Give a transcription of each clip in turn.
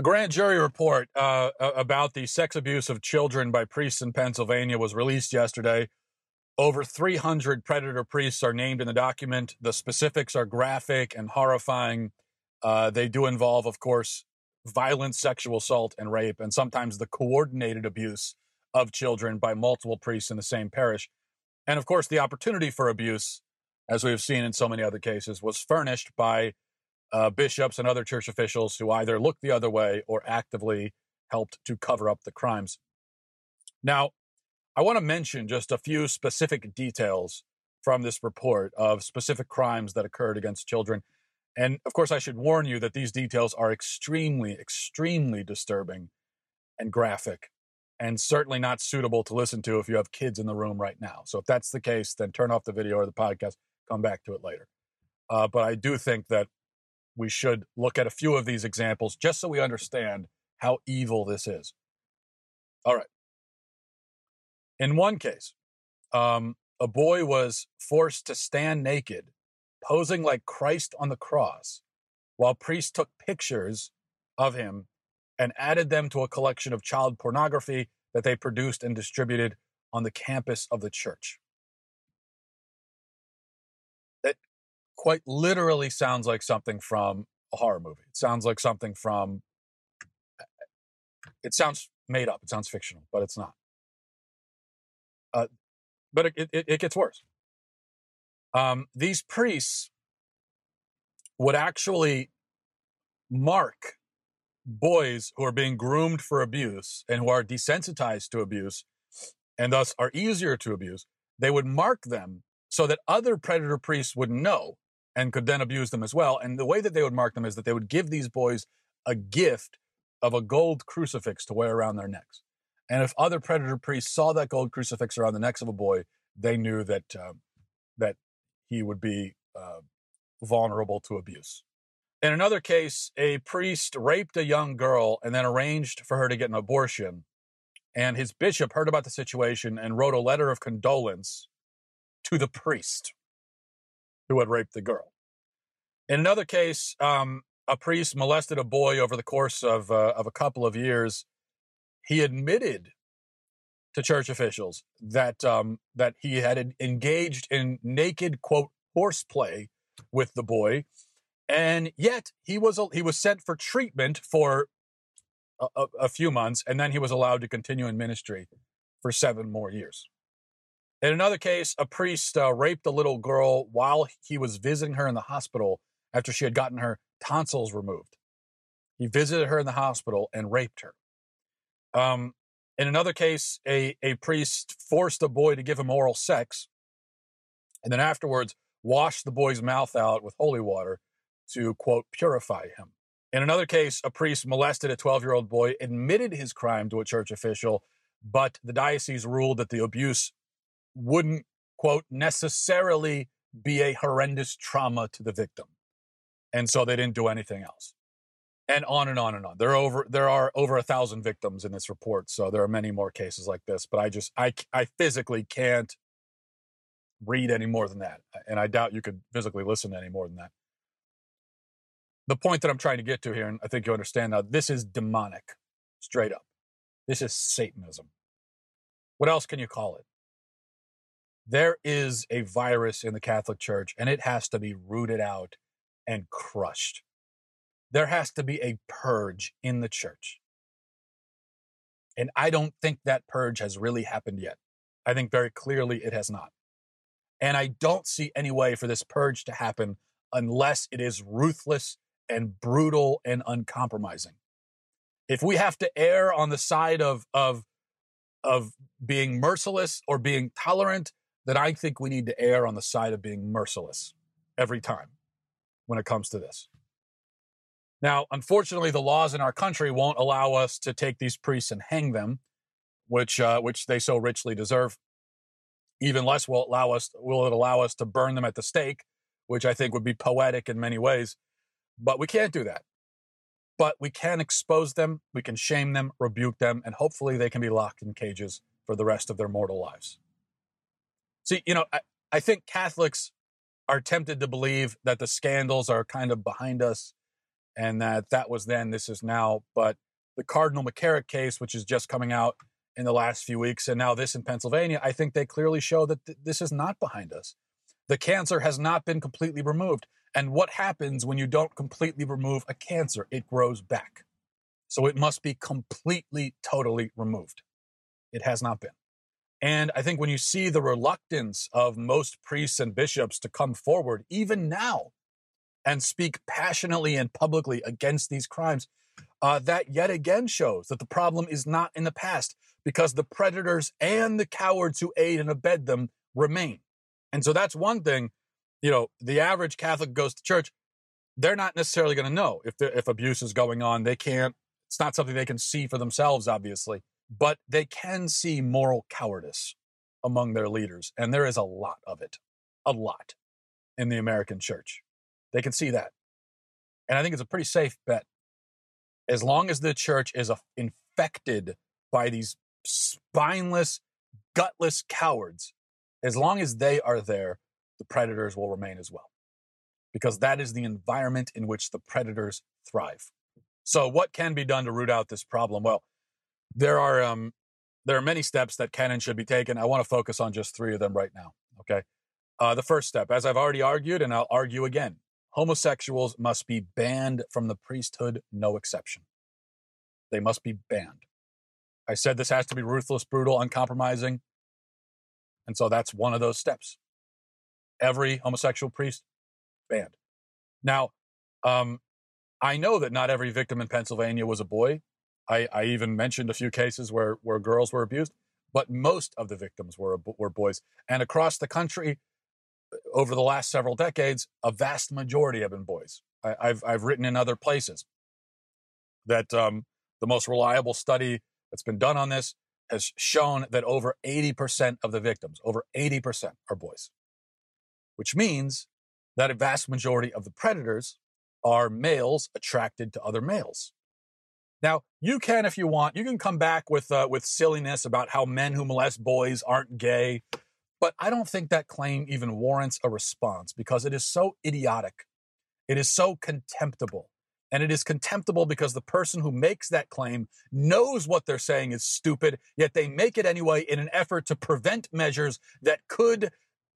A grand jury report uh, about the sex abuse of children by priests in Pennsylvania was released yesterday. Over 300 predator priests are named in the document. The specifics are graphic and horrifying. Uh, they do involve, of course, violent sexual assault and rape, and sometimes the coordinated abuse of children by multiple priests in the same parish. And of course, the opportunity for abuse, as we have seen in so many other cases, was furnished by uh, bishops and other church officials who either looked the other way or actively helped to cover up the crimes. Now, I want to mention just a few specific details from this report of specific crimes that occurred against children. And of course, I should warn you that these details are extremely, extremely disturbing and graphic, and certainly not suitable to listen to if you have kids in the room right now. So if that's the case, then turn off the video or the podcast, come back to it later. Uh, but I do think that we should look at a few of these examples just so we understand how evil this is. All right. In one case, um, a boy was forced to stand naked, posing like Christ on the cross, while priests took pictures of him and added them to a collection of child pornography that they produced and distributed on the campus of the church. Quite literally sounds like something from a horror movie. It sounds like something from. It sounds made up. It sounds fictional, but it's not. Uh, but it, it, it gets worse. Um, these priests would actually mark boys who are being groomed for abuse and who are desensitized to abuse and thus are easier to abuse. They would mark them so that other predator priests would know and could then abuse them as well. And the way that they would mark them is that they would give these boys a gift of a gold crucifix to wear around their necks. And if other predator priests saw that gold crucifix around the necks of a boy, they knew that uh, that he would be uh, vulnerable to abuse. In another case, a priest raped a young girl and then arranged for her to get an abortion. And his bishop heard about the situation and wrote a letter of condolence to the priest who had raped the girl. In another case, um, a priest molested a boy over the course of, uh, of a couple of years. He admitted to church officials that um, that he had engaged in naked quote horseplay with the boy, and yet he was he was sent for treatment for a, a, a few months, and then he was allowed to continue in ministry for seven more years. In another case, a priest uh, raped a little girl while he was visiting her in the hospital after she had gotten her tonsils removed. He visited her in the hospital and raped her. Um, in another case, a, a priest forced a boy to give him oral sex and then afterwards washed the boy's mouth out with holy water to, quote, purify him. In another case, a priest molested a 12 year old boy, admitted his crime to a church official, but the diocese ruled that the abuse wouldn't, quote, necessarily be a horrendous trauma to the victim. And so they didn't do anything else. And on and on and on. There are over there are over a thousand victims in this report, so there are many more cases like this. But I just I I physically can't read any more than that, and I doubt you could physically listen to any more than that. The point that I'm trying to get to here, and I think you understand now, this is demonic, straight up. This is Satanism. What else can you call it? There is a virus in the Catholic Church and it has to be rooted out and crushed. There has to be a purge in the church. And I don't think that purge has really happened yet. I think very clearly it has not. And I don't see any way for this purge to happen unless it is ruthless and brutal and uncompromising. If we have to err on the side of, of, of being merciless or being tolerant that I think we need to err on the side of being merciless every time when it comes to this. Now, unfortunately, the laws in our country won't allow us to take these priests and hang them, which uh, which they so richly deserve. Even less will allow us will it allow us to burn them at the stake, which I think would be poetic in many ways. But we can't do that. But we can expose them, we can shame them, rebuke them, and hopefully they can be locked in cages for the rest of their mortal lives. See, you know, I, I think Catholics are tempted to believe that the scandals are kind of behind us and that that was then, this is now. But the Cardinal McCarrick case, which is just coming out in the last few weeks, and now this in Pennsylvania, I think they clearly show that th- this is not behind us. The cancer has not been completely removed. And what happens when you don't completely remove a cancer? It grows back. So it must be completely, totally removed. It has not been. And I think when you see the reluctance of most priests and bishops to come forward, even now, and speak passionately and publicly against these crimes, uh, that yet again shows that the problem is not in the past because the predators and the cowards who aid and abet them remain. And so that's one thing, you know, the average Catholic goes to church, they're not necessarily going to know if, if abuse is going on. They can't, it's not something they can see for themselves, obviously, but they can see moral cowardice among their leaders. And there is a lot of it, a lot in the American church. They can see that. And I think it's a pretty safe bet. As long as the church is infected by these spineless, gutless cowards, as long as they are there, the predators will remain as well. Because that is the environment in which the predators thrive. So, what can be done to root out this problem? Well, there are um, there are many steps that can and should be taken. I want to focus on just three of them right now. Okay, uh, the first step, as I've already argued, and I'll argue again, homosexuals must be banned from the priesthood, no exception. They must be banned. I said this has to be ruthless, brutal, uncompromising. And so that's one of those steps. Every homosexual priest banned. Now, um, I know that not every victim in Pennsylvania was a boy. I, I, even mentioned a few cases where, where girls were abused, but most of the victims were, were boys. And across the country, over the last several decades, a vast majority have been boys. I, have I've written in other places that um, the most reliable study that's been done on this has shown that over 80% of the victims, over 80% are boys, which means that a vast majority of the predators are males attracted to other males. Now, you can, if you want, you can come back with uh, with silliness about how men who molest boys aren't gay, but I don't think that claim even warrants a response because it is so idiotic, it is so contemptible, and it is contemptible because the person who makes that claim knows what they're saying is stupid, yet they make it anyway in an effort to prevent measures that could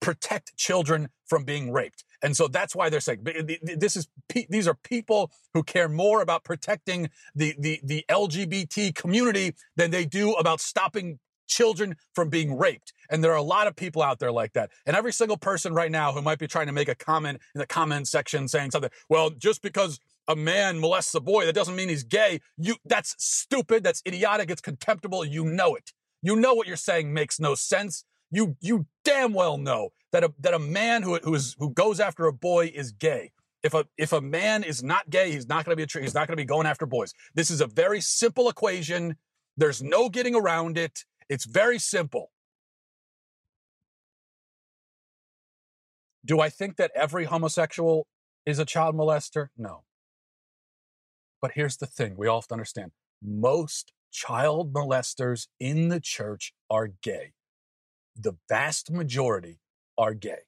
protect children from being raped. And so that's why they're saying this is these are people who care more about protecting the the the LGBT community than they do about stopping children from being raped. And there are a lot of people out there like that. And every single person right now who might be trying to make a comment in the comment section saying something, well, just because a man molests a boy, that doesn't mean he's gay. You that's stupid, that's idiotic, it's contemptible, you know it. You know what you're saying makes no sense. You you damn well know that a that a man who who is who goes after a boy is gay. If a if a man is not gay, he's not going to be a he's not going to be going after boys. This is a very simple equation. There's no getting around it. It's very simple. Do I think that every homosexual is a child molester? No. But here's the thing we all have to understand most child molesters in the church are gay. The vast majority are gay.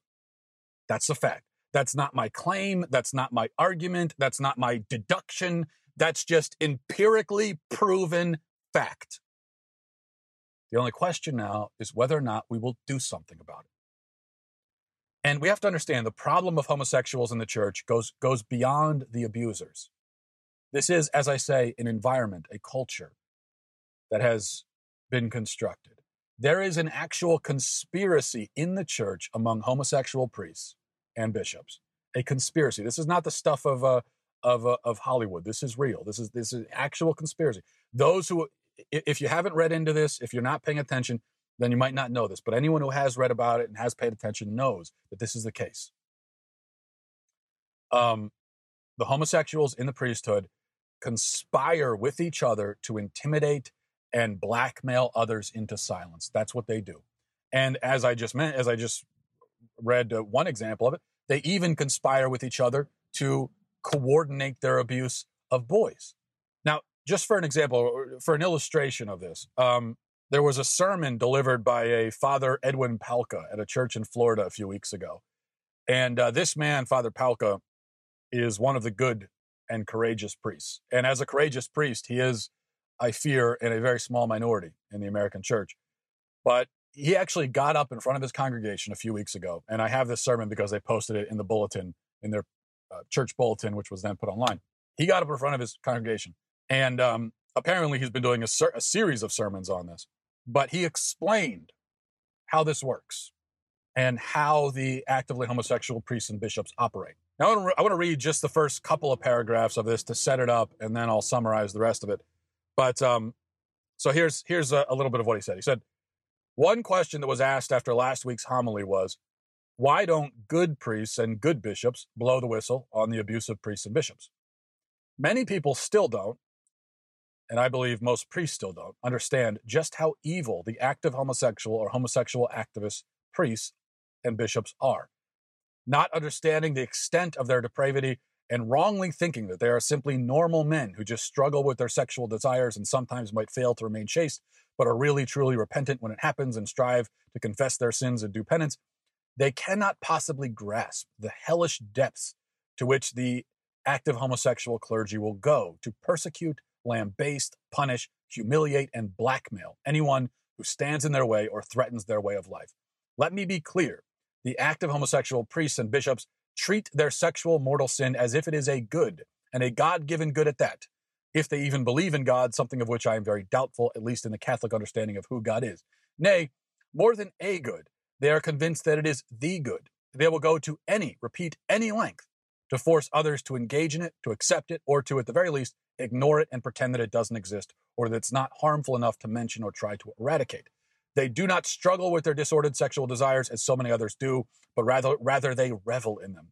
That's a fact. That's not my claim. That's not my argument. That's not my deduction. That's just empirically proven fact. The only question now is whether or not we will do something about it. And we have to understand the problem of homosexuals in the church goes, goes beyond the abusers. This is, as I say, an environment, a culture that has been constructed. There is an actual conspiracy in the church among homosexual priests and bishops. A conspiracy. This is not the stuff of uh, of uh, of Hollywood. This is real. This is this is actual conspiracy. Those who if you haven't read into this, if you're not paying attention, then you might not know this. But anyone who has read about it and has paid attention knows that this is the case. Um, the homosexuals in the priesthood conspire with each other to intimidate and blackmail others into silence. That's what they do. And as I just meant, as I just read uh, one example of it, they even conspire with each other to coordinate their abuse of boys Now, just for an example, for an illustration of this, um, there was a sermon delivered by a Father Edwin Palka at a church in Florida a few weeks ago. And uh, this man, Father Palka, is one of the good and courageous priests. And as a courageous priest, he is, I fear, in a very small minority in the American church. But he actually got up in front of his congregation a few weeks ago. And I have this sermon because they posted it in the bulletin, in their uh, church bulletin, which was then put online. He got up in front of his congregation. And um, apparently, he's been doing a, ser- a series of sermons on this. But he explained how this works and how the actively homosexual priests and bishops operate. Now, I want, to re- I want to read just the first couple of paragraphs of this to set it up, and then I'll summarize the rest of it. But um, so here's here's a, a little bit of what he said. He said, one question that was asked after last week's homily was, why don't good priests and good bishops blow the whistle on the abusive priests and bishops? Many people still don't, and I believe most priests still don't, understand just how evil the active homosexual or homosexual activist priests and bishops are. Not understanding the extent of their depravity and wrongly thinking that they are simply normal men who just struggle with their sexual desires and sometimes might fail to remain chaste, but are really truly repentant when it happens and strive to confess their sins and do penance, they cannot possibly grasp the hellish depths to which the active homosexual clergy will go to persecute, lambaste, punish, humiliate, and blackmail anyone who stands in their way or threatens their way of life. Let me be clear the active homosexual priests and bishops treat their sexual mortal sin as if it is a good, and a God given good at that. If they even believe in God, something of which I am very doubtful, at least in the Catholic understanding of who God is. Nay, more than a good, they are convinced that it is the good. They will go to any, repeat, any length to force others to engage in it, to accept it, or to, at the very least, ignore it and pretend that it doesn't exist or that it's not harmful enough to mention or try to eradicate. They do not struggle with their disordered sexual desires as so many others do, but rather, rather they revel in them.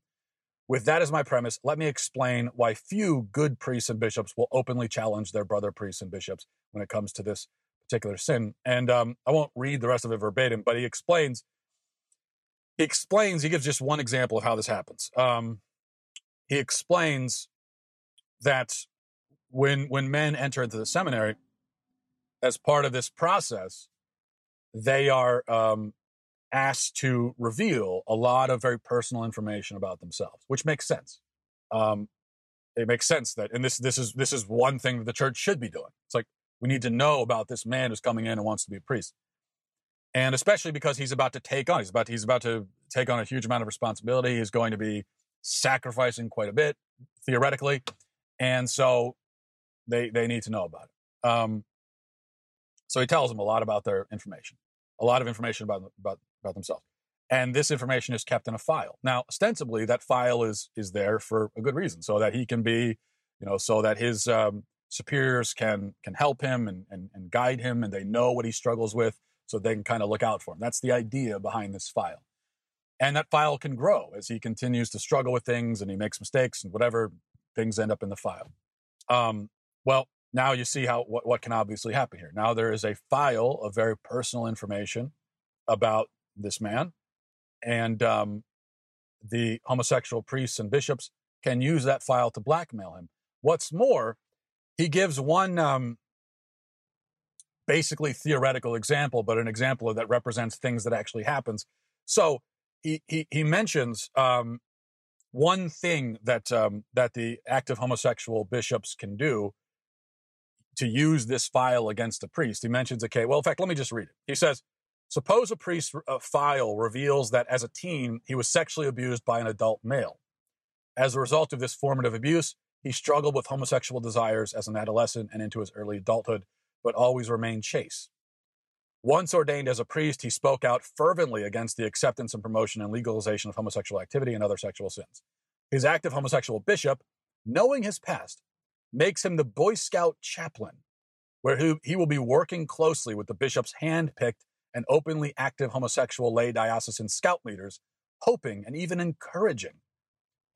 With that as my premise, let me explain why few good priests and bishops will openly challenge their brother priests and bishops when it comes to this particular sin. And um, I won't read the rest of it verbatim, but he explains. He explains. He gives just one example of how this happens. Um, he explains that when when men enter into the seminary, as part of this process, they are um, asked to reveal a lot of very personal information about themselves, which makes sense. Um, it makes sense that, and this this is this is one thing that the church should be doing. It's like we need to know about this man who's coming in and wants to be a priest, and especially because he's about to take on he's about he's about to take on a huge amount of responsibility. He's going to be sacrificing quite a bit theoretically, and so they they need to know about it. Um, so he tells them a lot about their information a lot of information about, about, about themselves. And this information is kept in a file. Now, ostensibly, that file is is there for a good reason, so that he can be, you know, so that his um, superiors can can help him and, and and guide him, and they know what he struggles with, so they can kind of look out for him. That's the idea behind this file. And that file can grow as he continues to struggle with things and he makes mistakes and whatever things end up in the file. Um, well, now you see how what, what can obviously happen here. Now there is a file of very personal information about this man, and um, the homosexual priests and bishops can use that file to blackmail him. What's more, he gives one um, basically theoretical example, but an example that represents things that actually happens. So he he, he mentions um, one thing that um, that the active homosexual bishops can do to use this file against a priest. He mentions, okay, well, in fact, let me just read it. He says, Suppose a priest's uh, file reveals that as a teen, he was sexually abused by an adult male. As a result of this formative abuse, he struggled with homosexual desires as an adolescent and into his early adulthood, but always remained chaste. Once ordained as a priest, he spoke out fervently against the acceptance and promotion and legalization of homosexual activity and other sexual sins. His active homosexual bishop, knowing his past, makes him the Boy Scout chaplain, where he, he will be working closely with the bishop's hand picked and openly active homosexual lay diocesan scout leaders, hoping and even encouraging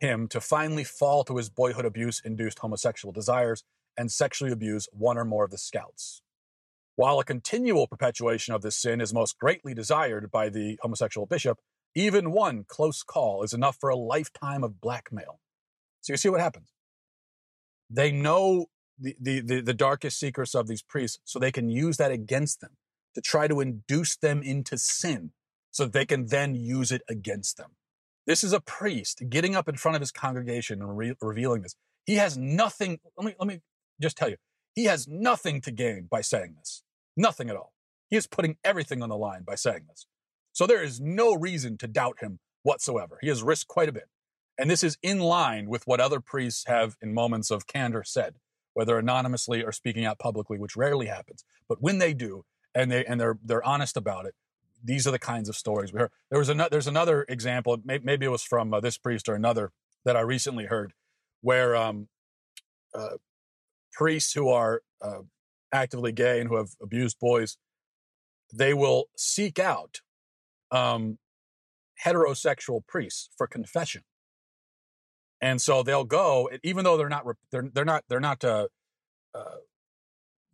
him to finally fall to his boyhood abuse induced homosexual desires and sexually abuse one or more of the scouts. While a continual perpetuation of this sin is most greatly desired by the homosexual bishop, even one close call is enough for a lifetime of blackmail. So you see what happens. They know the, the, the, darkest secrets of these priests, so they can use that against them to try to induce them into sin so they can then use it against them. This is a priest getting up in front of his congregation and re- revealing this. He has nothing. Let me, let me just tell you, he has nothing to gain by saying this. Nothing at all. He is putting everything on the line by saying this. So there is no reason to doubt him whatsoever. He has risked quite a bit. And this is in line with what other priests have in moments of candor said, whether anonymously or speaking out publicly, which rarely happens. But when they do, and they and they're they're honest about it, these are the kinds of stories we heard. There was another there's another example, maybe it was from uh, this priest or another that I recently heard, where um, uh, priests who are uh, actively gay and who have abused boys, they will seek out um, heterosexual priests for confession, and so they'll go, even though they're not they're they're not they're not uh, uh,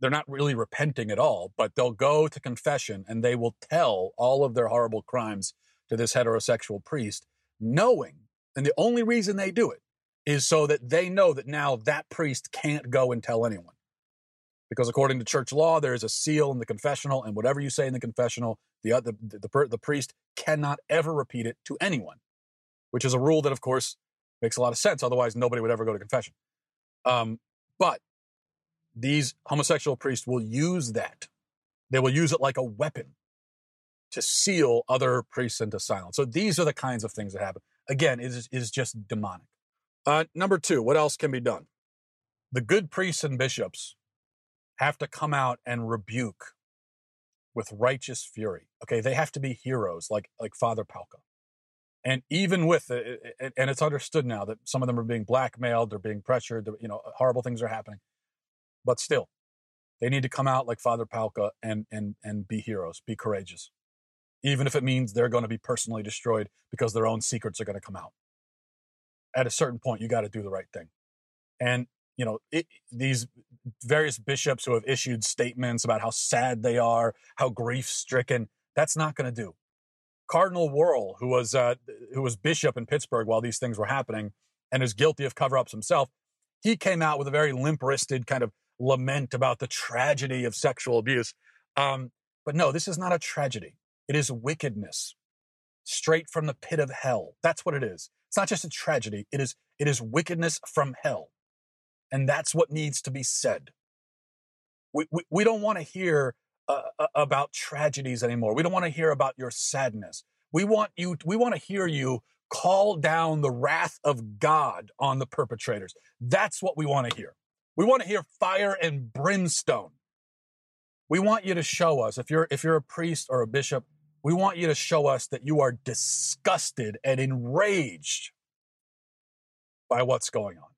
they're not really repenting at all, but they'll go to confession and they will tell all of their horrible crimes to this heterosexual priest, knowing, and the only reason they do it is so that they know that now that priest can't go and tell anyone. Because according to church law, there is a seal in the confessional, and whatever you say in the confessional, the, the, the, the, the priest cannot ever repeat it to anyone, which is a rule that, of course, makes a lot of sense. Otherwise, nobody would ever go to confession. Um, but these homosexual priests will use that. They will use it like a weapon to seal other priests into silence. So these are the kinds of things that happen. Again, it is, it is just demonic. Uh, number two, what else can be done? The good priests and bishops have to come out and rebuke with righteous fury. Okay, they have to be heroes like like Father Palka. And even with it, and it's understood now that some of them are being blackmailed, they're being pressured, you know, horrible things are happening. But still, they need to come out like Father Palka and and and be heroes, be courageous. Even if it means they're going to be personally destroyed because their own secrets are going to come out. At a certain point, you got to do the right thing. And you know, it, these various bishops who have issued statements about how sad they are, how grief stricken, that's not going to do. Cardinal Wuerl, who was uh, who was bishop in Pittsburgh while these things were happening, and is guilty of cover-ups himself, he came out with a very limp-wristed kind of lament about the tragedy of sexual abuse. Um, but no, this is not a tragedy. It is wickedness, straight from the pit of hell. That's what it is. It's not just a tragedy. It is it is wickedness from hell. And that's what needs to be said. We, we, we don't want to hear uh, about tragedies anymore. We don't want to hear about your sadness. We want you, we want to hear you call down the wrath of God on the perpetrators. That's what we want to hear. We want to hear fire and brimstone. We want you to show us if you're if you're a priest or a bishop, we want you to show us that you are disgusted and enraged by what's going on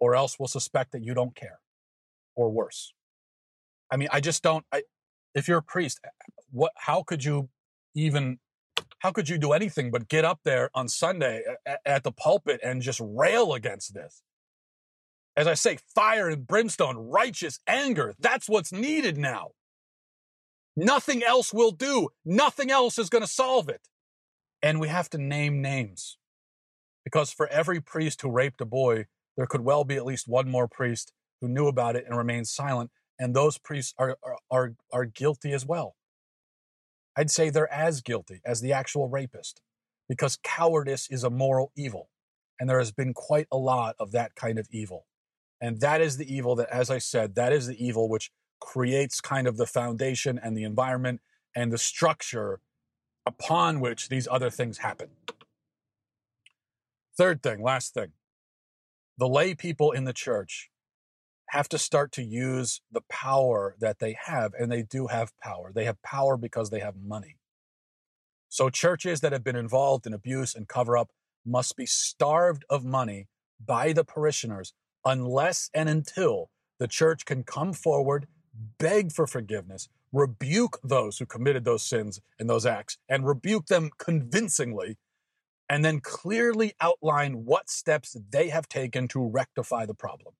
or else we'll suspect that you don't care or worse. I mean, I just don't. I, if you're a priest, eh, what? How could you even? How could you do anything but get up there on Sunday at, at the pulpit and just rail against this? As I say, fire and brimstone, righteous anger. That's what's needed now. Nothing else will do. Nothing else is going to solve it. And we have to name names. Because for every priest who raped a boy, there could well be at least one more priest who knew about it and remained silent, and those priests are, are, are, guilty as well. I'd say they're as guilty as the actual rapist because cowardice is a moral evil. And there has been quite a lot of that kind of evil. And that is the evil that, as I said, that is the evil which creates kind of the foundation and the environment and the structure upon which these other things happen. Third thing, last thing the lay people in the church have to start to use the power that they have, and they do have power. They have power because they have money. So, churches that have been involved in abuse and cover up must be starved of money by the parishioners unless and until the church can come forward, beg for forgiveness, rebuke those who committed those sins and those acts, and rebuke them convincingly and then clearly outline what steps they have taken to rectify the problem.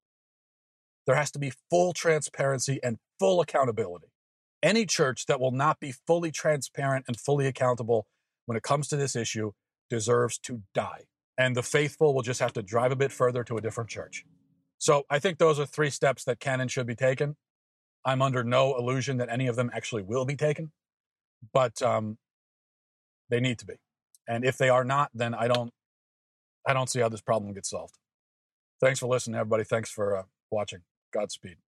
There has to be full transparency and full accountability. Any church that will not be fully transparent and fully accountable when it comes to this issue deserves to die. And the faithful will just have to drive a bit further to a different church. So I think those are three steps that can and should be taken. I'm under no illusion that any of them actually will be taken, but um, they need to be. And if they are not, then I don't I don't see how this problem gets solved. Thanks for listening, everybody. Thanks for uh, watching. Godspeed.